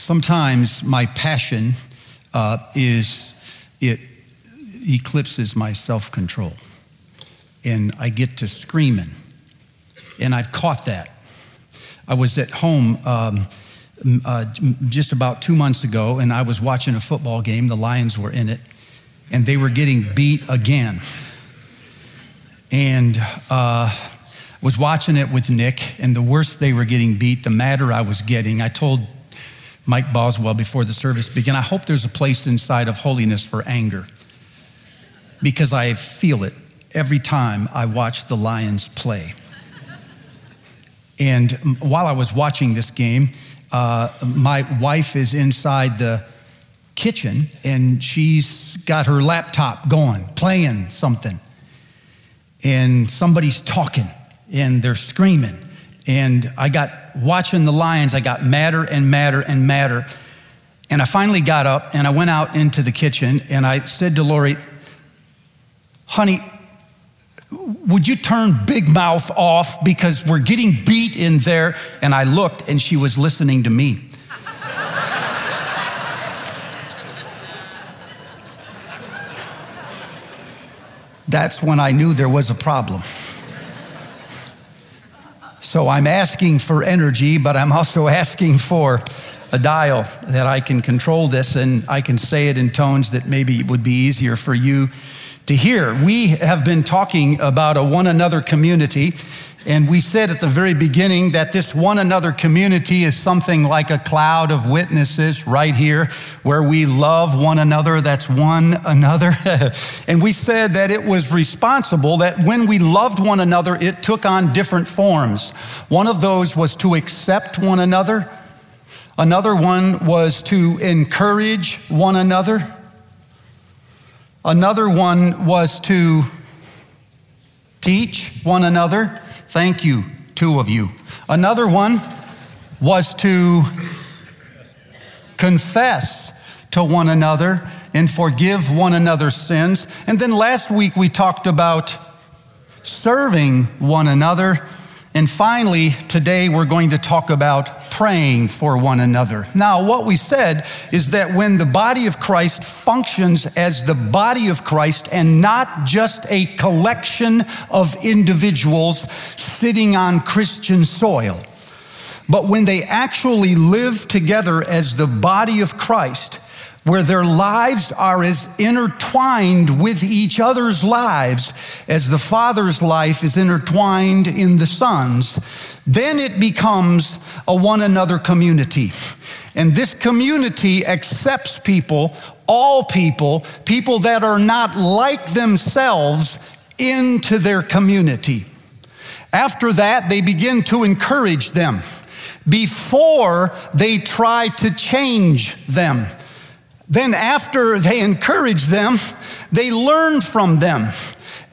sometimes my passion uh, is it eclipses my self control. And I get to screaming. And I've caught that. I was at home um, uh, just about two months ago, and I was watching a football game. The Lions were in it, and they were getting beat again. And uh, was watching it with Nick, and the worse they were getting beat, the madder I was getting. I told Mike Boswell before the service began, I hope there's a place inside of holiness for anger because I feel it every time I watch the Lions play. And while I was watching this game, uh, my wife is inside the kitchen and she's got her laptop going, playing something. And somebody's talking and they're screaming. And I got watching the lions, I got madder and madder and madder. And I finally got up and I went out into the kitchen and I said to Lori, honey, would you turn Big Mouth off because we're getting beat in there? And I looked and she was listening to me. That's when I knew there was a problem. So I'm asking for energy, but I'm also asking for a dial that I can control this and I can say it in tones that maybe would be easier for you to hear. We have been talking about a one another community, and we said at the very beginning that this one another community is something like a cloud of witnesses right here where we love one another. That's one another. and we said that it was responsible that when we loved one another, it took on different forms. One of those was to accept one another. Another one was to encourage one another. Another one was to teach one another. Thank you, two of you. Another one was to confess to one another and forgive one another's sins. And then last week we talked about serving one another. And finally, today we're going to talk about praying for one another. Now, what we said is that when the body of Christ functions as the body of Christ and not just a collection of individuals sitting on Christian soil, but when they actually live together as the body of Christ, where their lives are as intertwined with each other's lives as the Father's life is intertwined in the Son's, then it becomes a one another community. And this community accepts people, all people, people that are not like themselves, into their community. After that, they begin to encourage them before they try to change them. Then, after they encourage them, they learn from them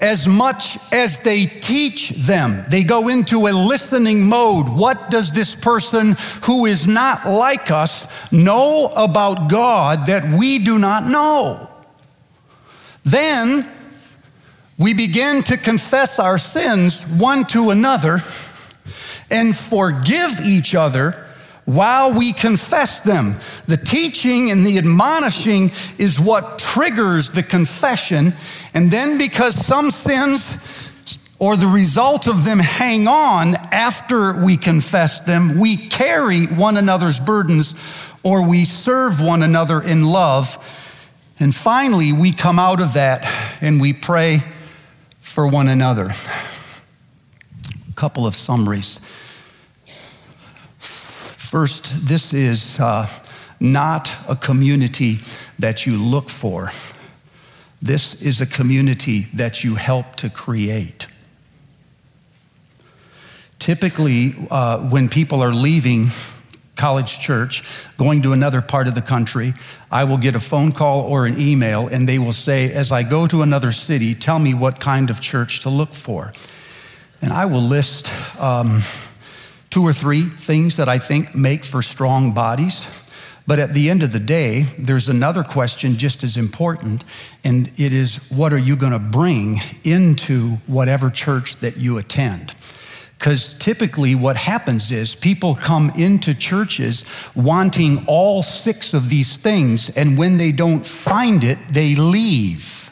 as much as they teach them. They go into a listening mode. What does this person who is not like us know about God that we do not know? Then we begin to confess our sins one to another and forgive each other while we confess them. The teaching and the admonishing is what triggers the confession. And then, because some sins or the result of them hang on after we confess them, we carry one another's burdens or we serve one another in love. And finally, we come out of that and we pray for one another. A couple of summaries. First, this is uh, not a community that you look for. This is a community that you help to create. Typically, uh, when people are leaving college church, going to another part of the country, I will get a phone call or an email, and they will say, As I go to another city, tell me what kind of church to look for. And I will list um, two or three things that I think make for strong bodies. But at the end of the day, there's another question just as important, and it is what are you going to bring into whatever church that you attend? Because typically, what happens is people come into churches wanting all six of these things, and when they don't find it, they leave.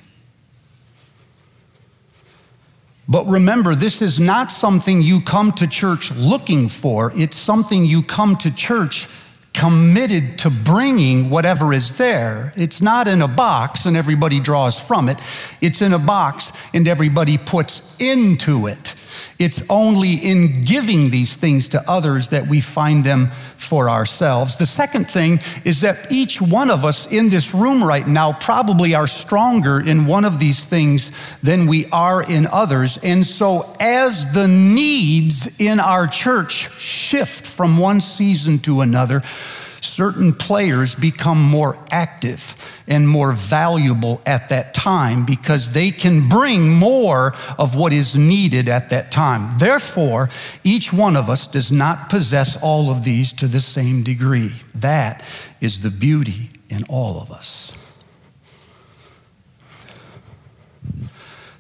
But remember, this is not something you come to church looking for. It's something you come to church committed to bringing whatever is there. It's not in a box and everybody draws from it. It's in a box and everybody puts into it. It's only in giving these things to others that we find them for ourselves. The second thing is that each one of us in this room right now probably are stronger in one of these things than we are in others. And so, as the needs in our church shift from one season to another, certain players become more active and more valuable at that time because they can bring more of what is needed at that time. Therefore, each one of us does not possess all of these to the same degree. That is the beauty in all of us.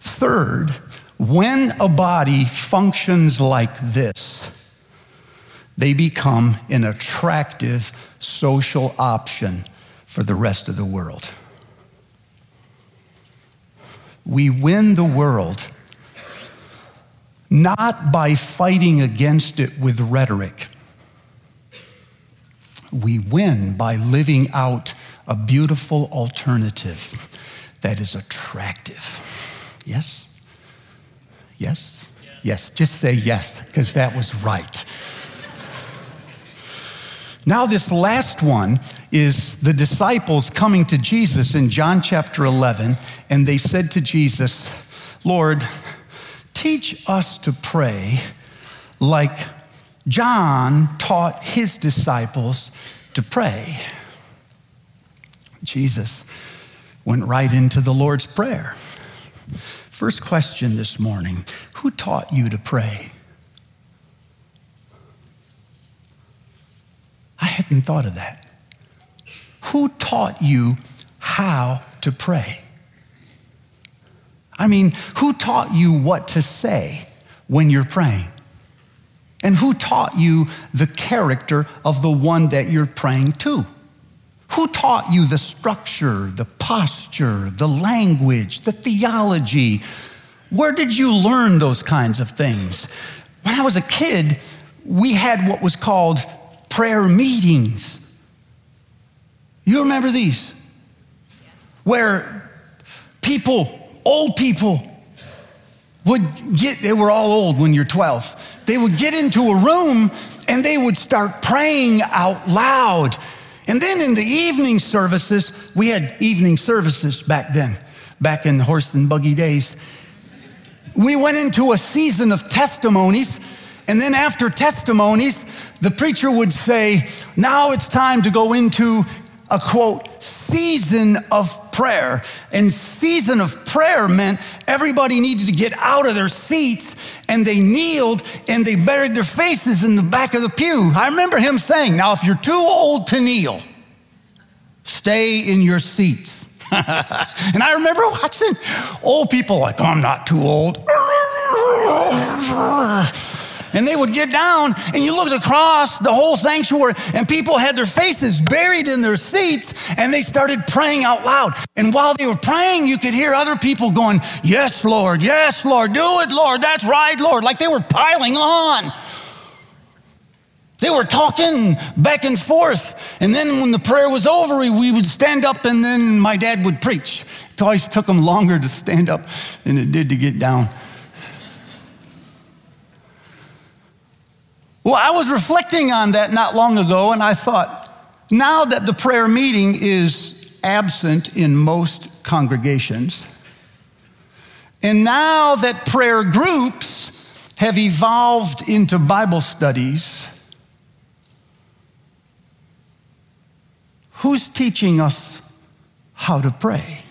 Third, when a body functions like this, they become an attractive social option for the rest of the world. We win the world not by fighting against it with rhetoric. We win by living out a beautiful alternative that is attractive. Yes? Yes? Yes. yes. Just say yes, because that was right. Now, this last one is the disciples coming to Jesus in John chapter 11, and they said to Jesus, Lord, teach us to pray like John taught his disciples to pray. Jesus went right into the Lord's Prayer. First question this morning Who taught you to pray? I hadn't thought of that. Who taught you how to pray? I mean, who taught you what to say when you're praying? And who taught you the character of the one that you're praying to? Who taught you the structure, the posture, the language, the theology? Where did you learn those kinds of things? When I was a kid, we had what was called prayer meetings. You remember these? Where people, old people, would get, they were all old when you're 12. They would get into a room and they would start praying out loud. And then in the evening services, we had evening services back then, back in the horse and buggy days. We went into a season of testimonies. And then after testimonies, the preacher would say, Now it's time to go into a quote, season of prayer. And season of prayer meant everybody needed to get out of their seats and they kneeled and they buried their faces in the back of the pew. I remember him saying, Now, if you're too old to kneel, stay in your seats. and I remember watching old people like, oh, I'm not too old. And they would get down, and you looked across the whole sanctuary, and people had their faces buried in their seats, and they started praying out loud. And while they were praying, you could hear other people going, Yes, Lord, yes, Lord, do it, Lord, that's right, Lord, like they were piling on. They were talking back and forth. And then when the prayer was over, we would stand up, and then my dad would preach. It always took him longer to stand up than it did to get down. Well, I was reflecting on that not long ago, and I thought, now that the prayer meeting is absent in most congregations, and now that prayer groups have evolved into Bible studies, who's teaching us how to pray?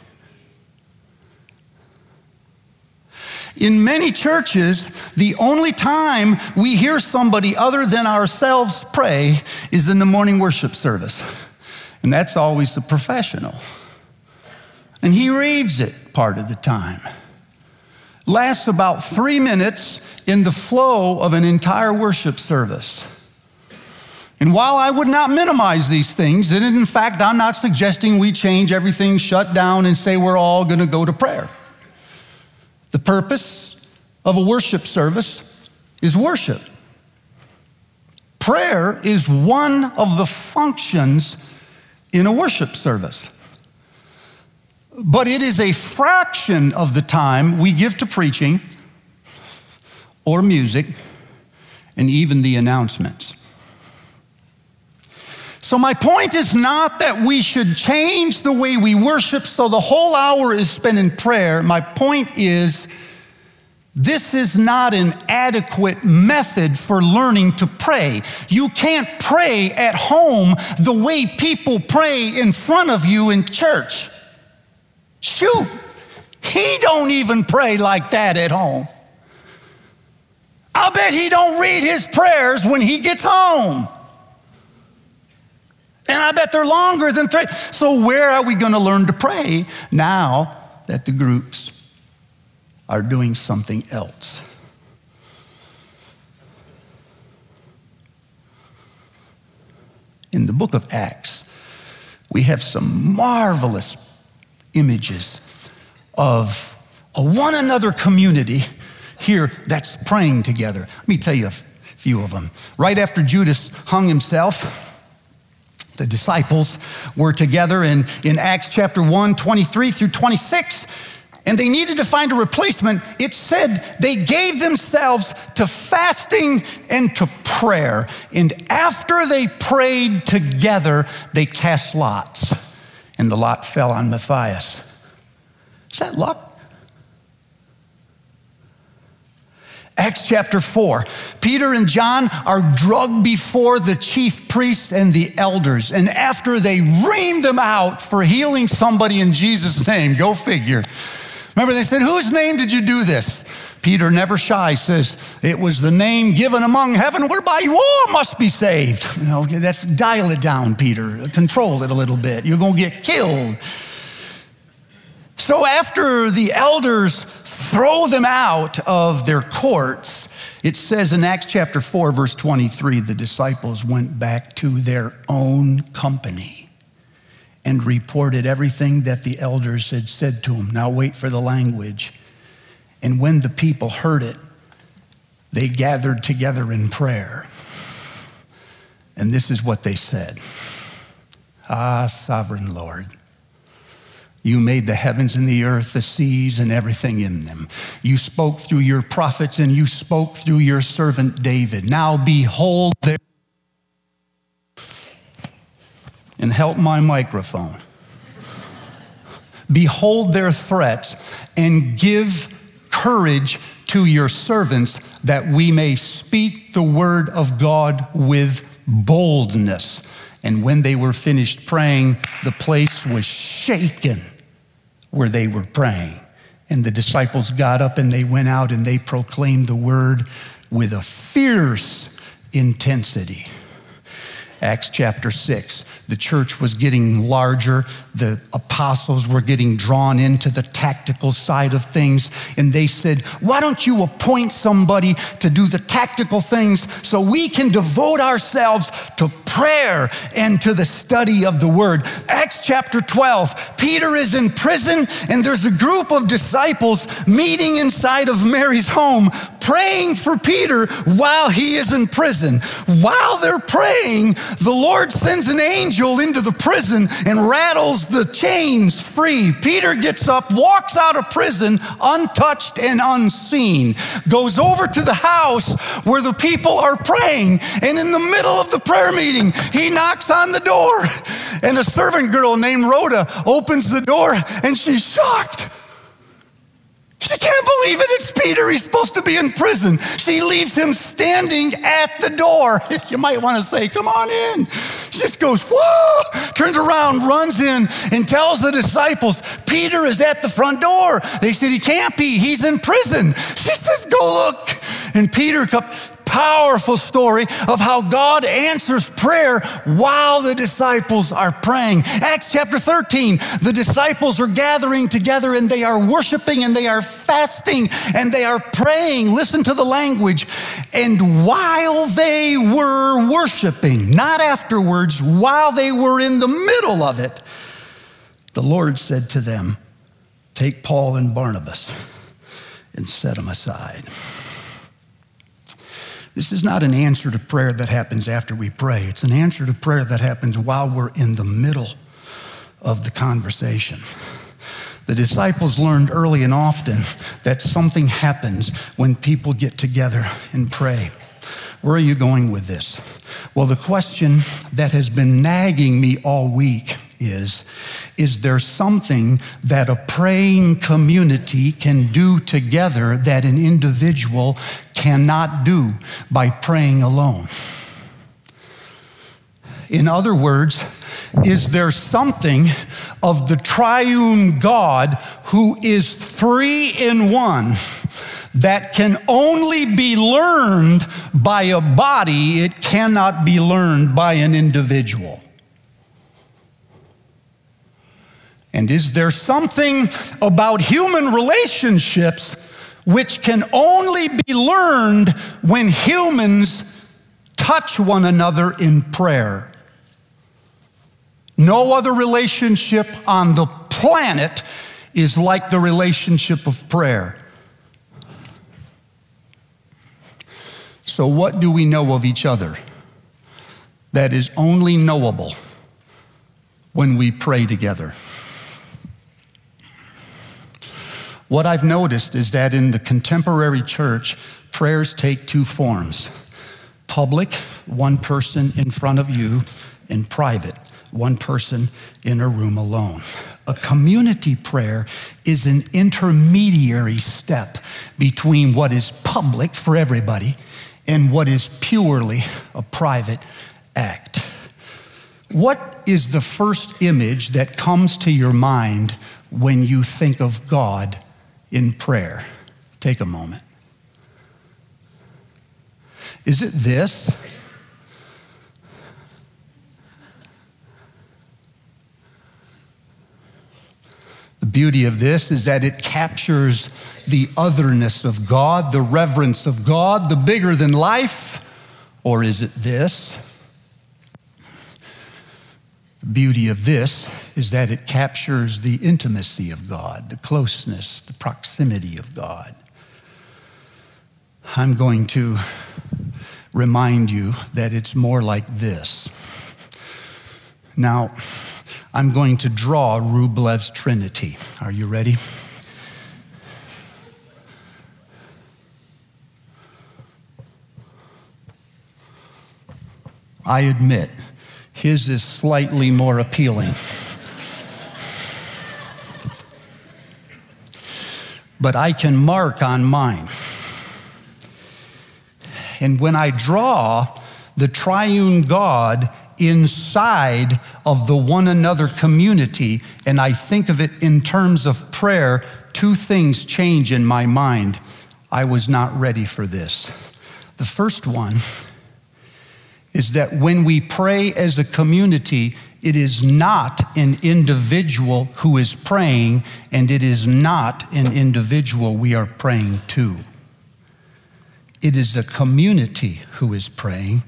In many churches, the only time we hear somebody other than ourselves pray is in the morning worship service. And that's always the professional. And he reads it part of the time. Lasts about three minutes, in the flow of an entire worship service. And while I would not minimize these things, and in fact, I'm not suggesting we change everything, shut down, and say we're all going to go to prayer. The purpose of a worship service is worship. Prayer is one of the functions in a worship service. But it is a fraction of the time we give to preaching or music and even the announcements. So, my point is not that we should change the way we worship so the whole hour is spent in prayer. My point is this is not an adequate method for learning to pray. You can't pray at home the way people pray in front of you in church. Shoot, he don't even pray like that at home. I'll bet he don't read his prayers when he gets home. And I bet they're longer than three. So, where are we going to learn to pray now that the groups are doing something else? In the book of Acts, we have some marvelous images of a one another community here that's praying together. Let me tell you a few of them. Right after Judas hung himself, the disciples were together in, in Acts chapter 1, 23 through 26, and they needed to find a replacement. It said they gave themselves to fasting and to prayer. And after they prayed together, they cast lots, and the lot fell on Matthias. Is that luck? Acts chapter 4. Peter and John are drugged before the chief priests and the elders. And after they ream them out for healing somebody in Jesus' name, go figure. Remember, they said, Whose name did you do this? Peter, never shy, says, It was the name given among heaven whereby you all must be saved. You know, that's dial it down, Peter. Control it a little bit. You're going to get killed. So after the elders throw them out of their courts, it says in Acts chapter 4, verse 23, the disciples went back to their own company and reported everything that the elders had said to them. Now, wait for the language. And when the people heard it, they gathered together in prayer. And this is what they said Ah, sovereign Lord. You made the heavens and the earth, the seas, and everything in them. You spoke through your prophets and you spoke through your servant David. Now behold their. And help my microphone. behold their threats and give courage to your servants that we may speak the word of God with boldness. And when they were finished praying, the place was shaken where they were praying. And the disciples got up and they went out and they proclaimed the word with a fierce intensity. Acts chapter 6. The church was getting larger. The apostles were getting drawn into the tactical side of things. And they said, Why don't you appoint somebody to do the tactical things so we can devote ourselves to prayer and to the study of the word? Acts chapter 12. Peter is in prison, and there's a group of disciples meeting inside of Mary's home, praying for Peter while he is in prison. While they're praying, the Lord sends an angel into the prison and rattles the chains free. Peter gets up, walks out of prison untouched and unseen, goes over to the house where the people are praying, and in the middle of the prayer meeting, he knocks on the door, and a servant girl named Rhoda opens the door, and she's shocked. She can't believe it. It's Peter. He's supposed to be in prison. She leaves him standing at the door. You might want to say, Come on in. She just goes, Whoa, turns around, runs in, and tells the disciples, Peter is at the front door. They said, He can't be. He's in prison. She says, Go look. And Peter powerful story of how God answers prayer while the disciples are praying. Acts chapter 13, the disciples are gathering together and they are worshiping and they are fasting and they are praying. Listen to the language. And while they were worshiping, not afterwards, while they were in the middle of it, the Lord said to them, Take Paul and Barnabas and set them aside. This is not an answer to prayer that happens after we pray. It's an answer to prayer that happens while we're in the middle of the conversation. The disciples learned early and often that something happens when people get together and pray. Where are you going with this? Well, the question that has been nagging me all week is Is there something that a praying community can do together that an individual cannot do by praying alone? In other words, is there something of the triune God who is three in one that can only be learned by a body? It cannot be learned by an individual. And is there something about human relationships which can only be learned when humans touch one another in prayer? No other relationship on the planet is like the relationship of prayer. So, what do we know of each other that is only knowable when we pray together? What I've noticed is that in the contemporary church, prayers take two forms public, one person in front of you, and private, one person in a room alone. A community prayer is an intermediary step between what is public for everybody and what is purely a private act. What is the first image that comes to your mind when you think of God in prayer. Take a moment. Is it this? The beauty of this is that it captures the otherness of God, the reverence of God, the bigger than life. Or is it this? Beauty of this is that it captures the intimacy of God, the closeness, the proximity of God. I'm going to remind you that it's more like this. Now, I'm going to draw Rublev's Trinity. Are you ready? I admit his is slightly more appealing. But I can mark on mine. And when I draw the triune God inside of the one another community, and I think of it in terms of prayer, two things change in my mind. I was not ready for this. The first one is that when we pray as a community, it is not an individual who is praying, and it is not an individual we are praying to. It is a community who is praying,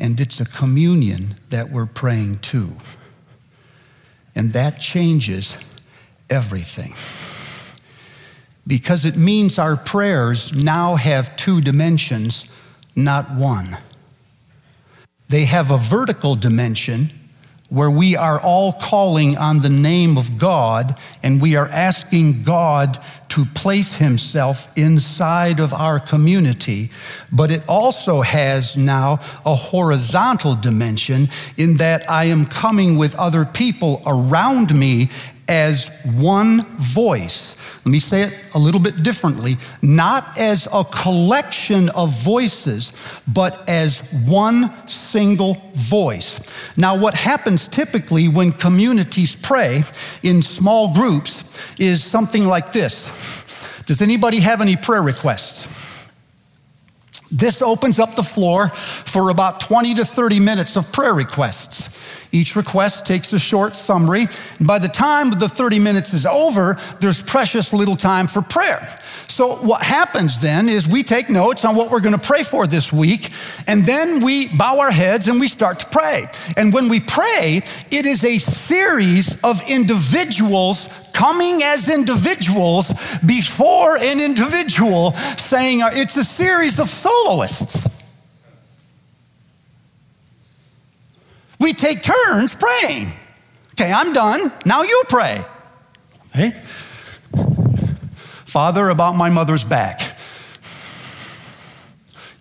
and it's a communion that we're praying to. And that changes everything. Because it means our prayers now have two dimensions, not one. They have a vertical dimension where we are all calling on the name of God and we are asking God to place himself inside of our community. But it also has now a horizontal dimension in that I am coming with other people around me as one voice let me say it a little bit differently not as a collection of voices, but as one single voice. Now, what happens typically when communities pray in small groups is something like this Does anybody have any prayer requests? This opens up the floor for about 20 to 30 minutes of prayer requests. Each request takes a short summary. And by the time the 30 minutes is over, there's precious little time for prayer. So, what happens then is we take notes on what we're going to pray for this week, and then we bow our heads and we start to pray. And when we pray, it is a series of individuals coming as individuals before an individual saying, it's a series of soloists. We take turns praying. Okay, I'm done. Now you pray. Okay? Father, about my mother's back.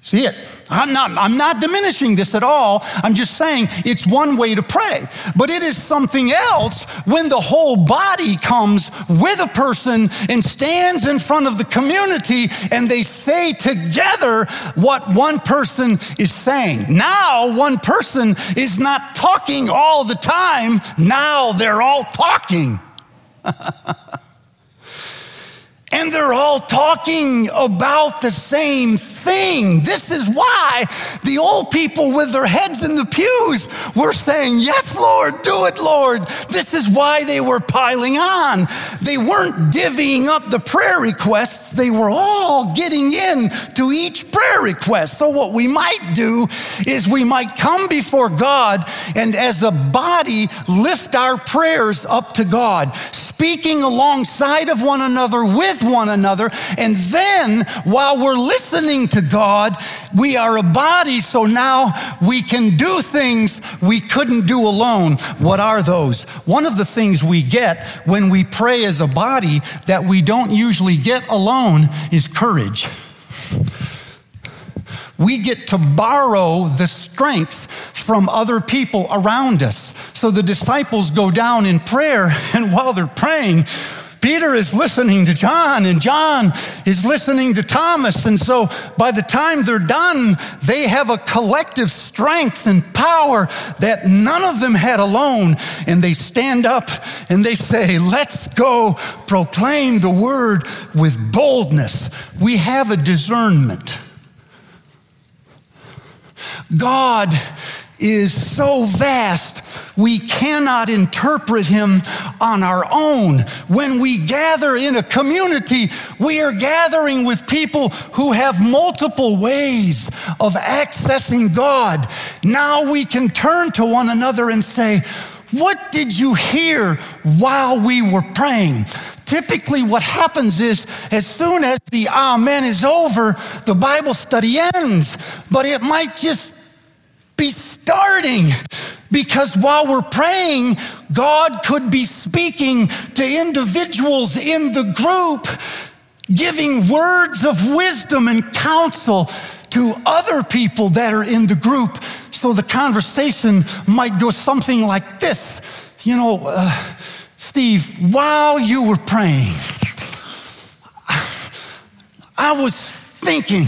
See it? I'm not, I'm not diminishing this at all. I'm just saying it's one way to pray. But it is something else when the whole body comes with a person and stands in front of the community and they say together what one person is saying. Now, one person is not talking all the time. Now they're all talking. and they're all talking about the same thing. This is why the old people with their heads in the pews were saying, Yes, Lord, do it, Lord. This is why they were piling on. They weren't divvying up the prayer requests, they were all getting in to each prayer request. So, what we might do is we might come before God and as a body lift our prayers up to God speaking alongside of one another with one another. And then while we're listening to God, we are a body, so now we can do things we couldn't do alone. What are those? One of the things we get when we pray as a body that we don't usually get alone is courage. We get to borrow the strength from other people around us. So the disciples go down in prayer, and while they're praying, Peter is listening to John, and John is listening to Thomas. And so by the time they're done, they have a collective strength and power that none of them had alone. And they stand up and they say, Let's go proclaim the word with boldness. We have a discernment. God is so vast, we cannot interpret him on our own. When we gather in a community, we are gathering with people who have multiple ways of accessing God. Now we can turn to one another and say, What did you hear while we were praying? Typically, what happens is as soon as the Amen is over, the Bible study ends, but it might just be starting because while we're praying, God could be speaking to individuals in the group, giving words of wisdom and counsel to other people that are in the group. So the conversation might go something like this You know, uh, Steve, while you were praying, I was thinking,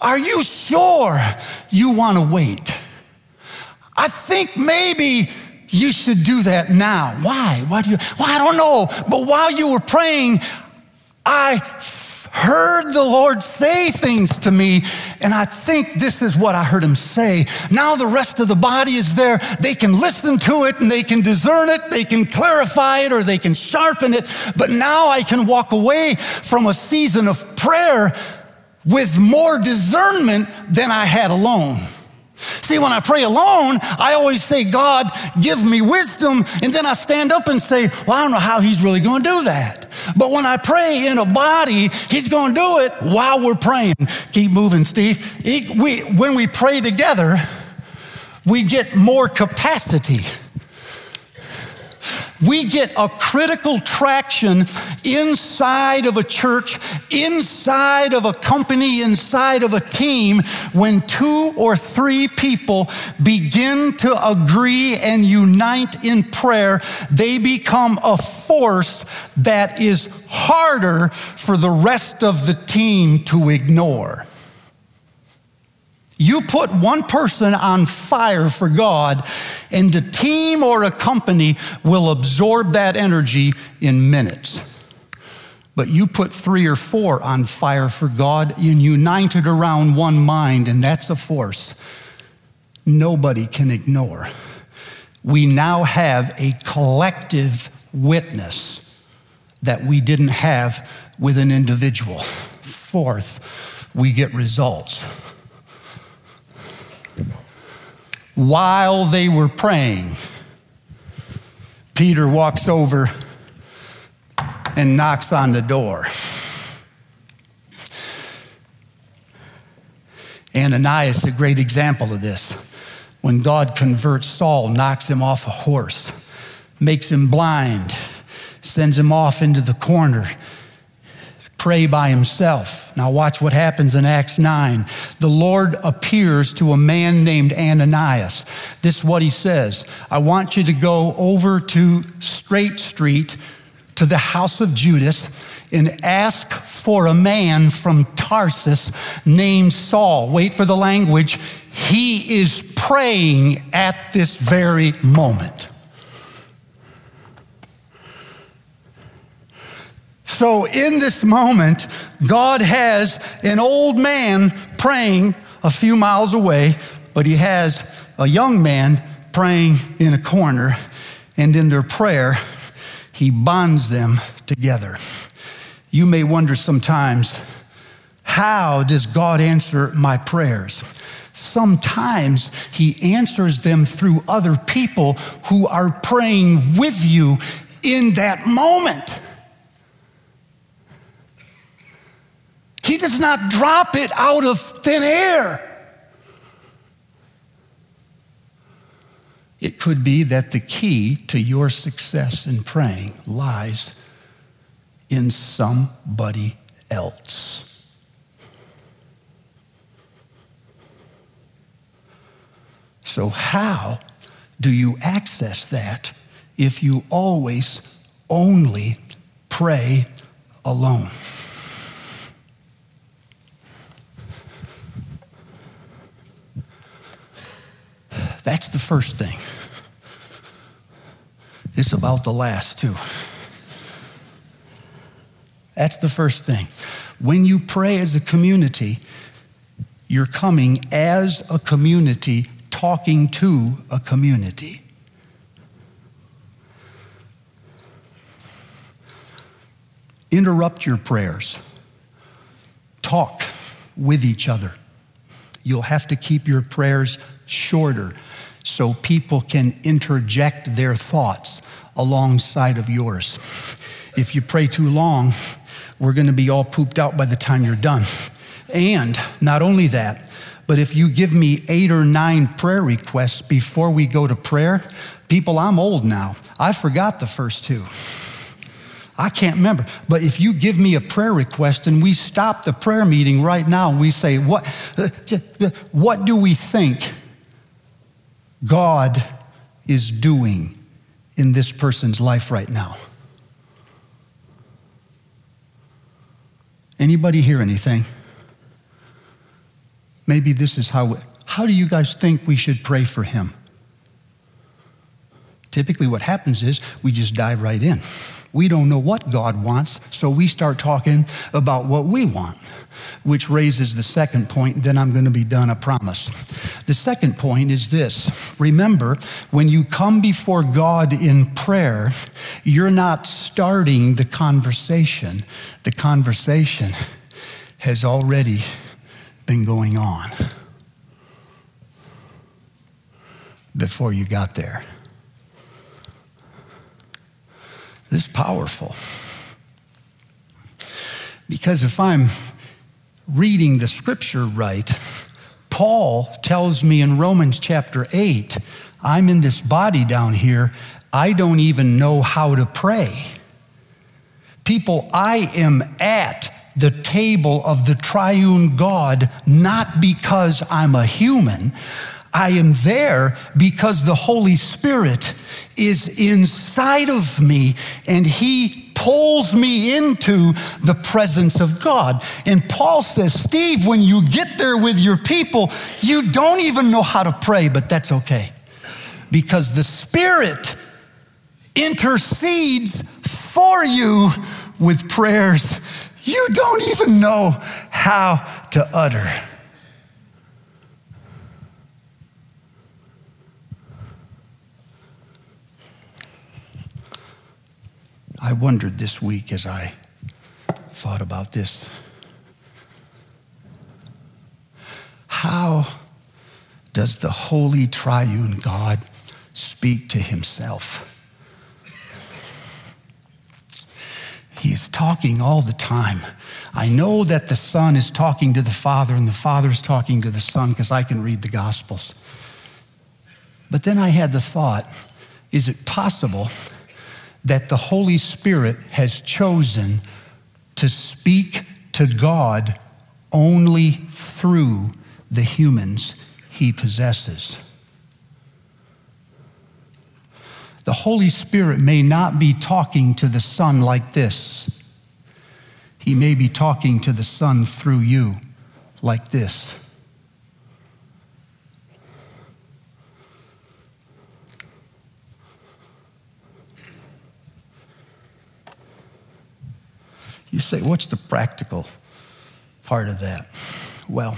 are you sure you want to wait? I think maybe you should do that now. Why? Why do you? Well, I don't know. But while you were praying, I heard the Lord say things to me, and I think this is what I heard him say. Now the rest of the body is there. They can listen to it and they can discern it, they can clarify it, or they can sharpen it. But now I can walk away from a season of prayer with more discernment than I had alone. See, when I pray alone, I always say, God, give me wisdom. And then I stand up and say, Well, I don't know how he's really going to do that. But when I pray in a body, he's going to do it while we're praying. Keep moving, Steve. He, we, when we pray together, we get more capacity we get a critical traction inside of a church, inside of a company, inside of a team when two or three people begin to agree and unite in prayer. They become a force that is harder for the rest of the team to ignore. You put one person on fire for God, and a team or a company will absorb that energy in minutes. But you put three or four on fire for God and united around one mind, and that's a force nobody can ignore. We now have a collective witness that we didn't have with an individual. Fourth, we get results. While they were praying, Peter walks over and knocks on the door. Ananias, a great example of this. When God converts Saul, knocks him off a horse, makes him blind, sends him off into the corner, pray by himself. Now, watch what happens in Acts 9. The Lord appears to a man named Ananias. This is what he says I want you to go over to Straight Street to the house of Judas and ask for a man from Tarsus named Saul. Wait for the language. He is praying at this very moment. So, in this moment, God has an old man praying a few miles away, but he has a young man praying in a corner, and in their prayer, he bonds them together. You may wonder sometimes, how does God answer my prayers? Sometimes he answers them through other people who are praying with you in that moment. He does not drop it out of thin air. It could be that the key to your success in praying lies in somebody else. So, how do you access that if you always only pray alone? That's the first thing. It's about the last, too. That's the first thing. When you pray as a community, you're coming as a community, talking to a community. Interrupt your prayers. Talk with each other. You'll have to keep your prayers shorter so people can interject their thoughts alongside of yours. If you pray too long, we're going to be all pooped out by the time you're done. And not only that, but if you give me eight or nine prayer requests before we go to prayer, people, I'm old now. I forgot the first two. I can't remember. But if you give me a prayer request and we stop the prayer meeting right now and we say, what, uh, uh, what do we think God is doing in this person's life right now. Anybody hear anything? Maybe this is how, how do you guys think we should pray for him? Typically, what happens is we just dive right in. We don't know what God wants, so we start talking about what we want which raises the second point. Then I'm going to be done, I promise. The second point is this remember, when you come before God in prayer, you're not starting the conversation, the conversation has already been going on before you got there. This is powerful. Because if I'm reading the scripture right, Paul tells me in Romans chapter 8, I'm in this body down here, I don't even know how to pray. People, I am at the table of the triune God not because I'm a human. I am there because the Holy Spirit is inside of me and He pulls me into the presence of God. And Paul says, Steve, when you get there with your people, you don't even know how to pray, but that's okay. Because the Spirit intercedes for you with prayers you don't even know how to utter. I wondered this week as I thought about this. How does the holy triune God speak to himself? He is talking all the time. I know that the Son is talking to the Father and the Father is talking to the Son because I can read the Gospels. But then I had the thought is it possible that the Holy Spirit has chosen to speak to God only through the humans he possesses. The Holy Spirit may not be talking to the Son like this. He may be talking to the Son through you like this. You say, what's the practical part of that? Well,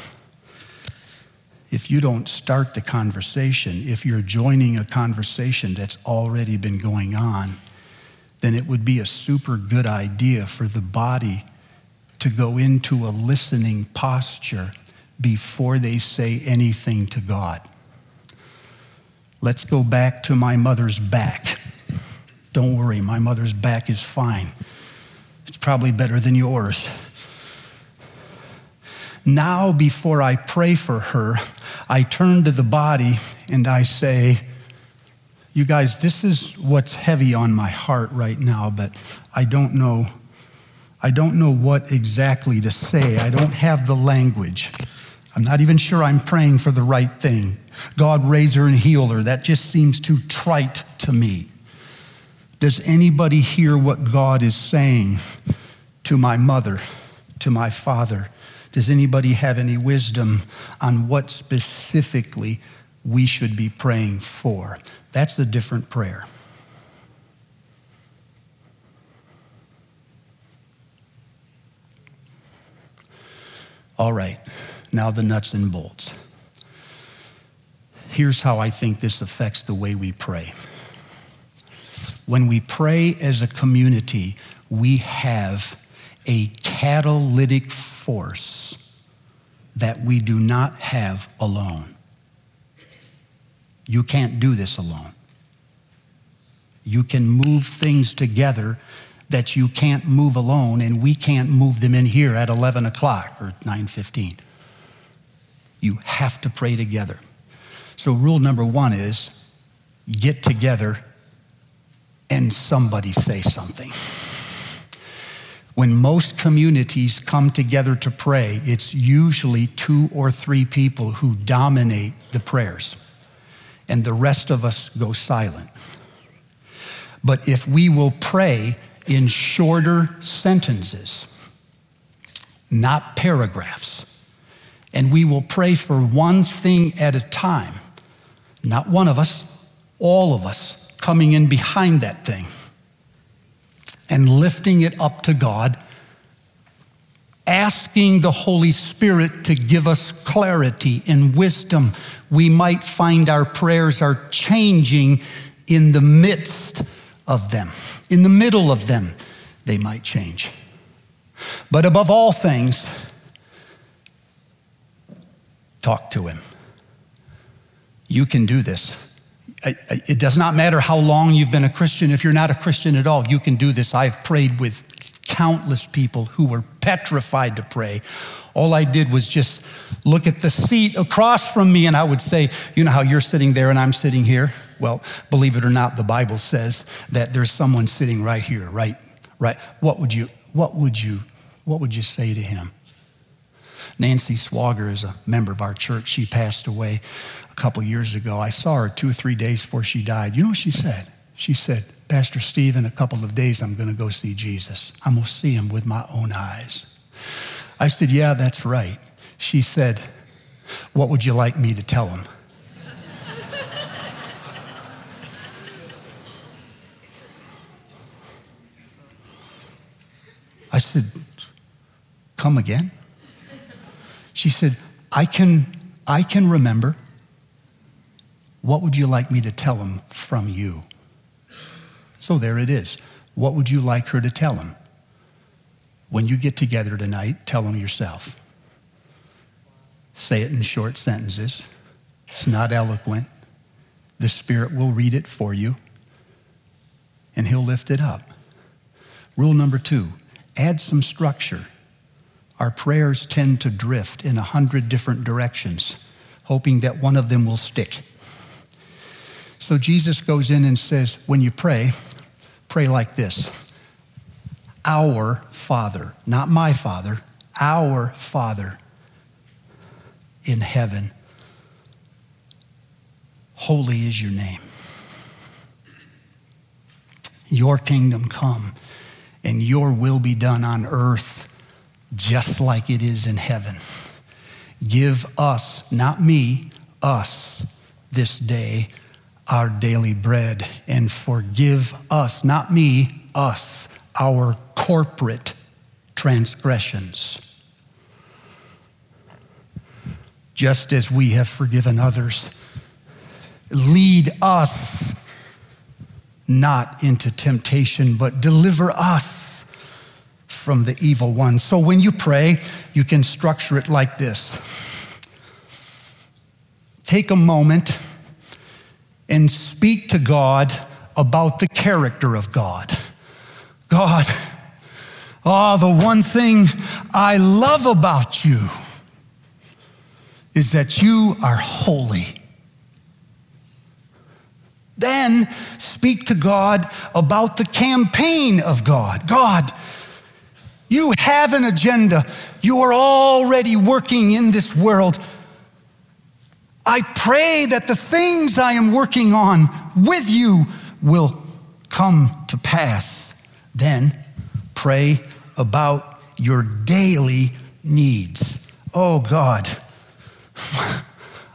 if you don't start the conversation, if you're joining a conversation that's already been going on, then it would be a super good idea for the body to go into a listening posture before they say anything to God. Let's go back to my mother's back. Don't worry, my mother's back is fine. Probably better than yours. Now, before I pray for her, I turn to the body and I say, You guys, this is what's heavy on my heart right now, but I don't know. I don't know what exactly to say. I don't have the language. I'm not even sure I'm praying for the right thing. God raise her and heal her. That just seems too trite to me. Does anybody hear what God is saying to my mother, to my father? Does anybody have any wisdom on what specifically we should be praying for? That's a different prayer. All right, now the nuts and bolts. Here's how I think this affects the way we pray. When we pray as a community, we have a catalytic force that we do not have alone. You can't do this alone. You can move things together that you can't move alone, and we can't move them in here at 11 o'clock or 9.15. You have to pray together. So rule number one is get together and somebody say something. When most communities come together to pray, it's usually two or three people who dominate the prayers, and the rest of us go silent. But if we will pray in shorter sentences, not paragraphs, and we will pray for one thing at a time, not one of us, all of us coming in behind that thing and lifting it up to God, asking the Holy Spirit to give us clarity and wisdom, we might find our prayers are changing in the midst of them. In the middle of them, they might change. But above all things, talk to Him. You can do this. It does not matter how long you've been a Christian. If you're not a Christian at all, you can do this. I've prayed with countless people who were petrified to pray. All I did was just look at the seat across from me and I would say, You know how you're sitting there and I'm sitting here? Well, believe it or not, the Bible says that there's someone sitting right here, right? Right. What would you, what would you, what would you say to him? Nancy Swager is a member of our church. She passed away a couple years ago. I saw her two or three days before she died. You know what she said? She said, Pastor Steve, in a couple of days, I'm going to go see Jesus. I'm going to see him with my own eyes. I said, Yeah, that's right. She said, What would you like me to tell him? I said, Come again? She said, I can, I can remember. What would you like me to tell him from you? So there it is. What would you like her to tell him? When you get together tonight, tell him yourself. Say it in short sentences. It's not eloquent. The Spirit will read it for you, and He'll lift it up. Rule number two add some structure. Our prayers tend to drift in a hundred different directions, hoping that one of them will stick. So Jesus goes in and says, when you pray, pray like this Our Father, not my Father, our Father in heaven, holy is your name. Your kingdom come and your will be done on earth just like it is in heaven. Give us, not me, us this day our daily bread and forgive us, not me, us, our corporate transgressions. Just as we have forgiven others. Lead us not into temptation, but deliver us from the evil one. So when you pray, you can structure it like this take a moment and speak to God about the character of God. God, oh, the one thing I love about you is that you are holy. Then speak to God about the campaign of God. God, you have an agenda. You are already working in this world I pray that the things I am working on with you will come to pass. Then pray about your daily needs. Oh God,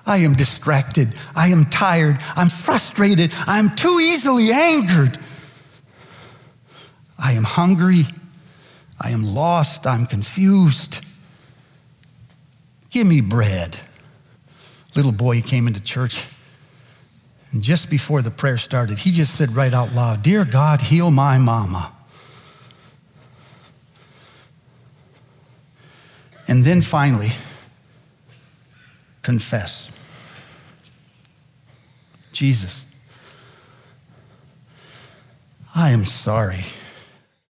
I am distracted. I am tired. I'm frustrated. I'm too easily angered. I am hungry. I am lost. I'm confused. Give me bread little boy, came into church. And just before the prayer started, he just said right out loud, Dear God, heal my mama. And then finally, confess. Jesus, I am sorry.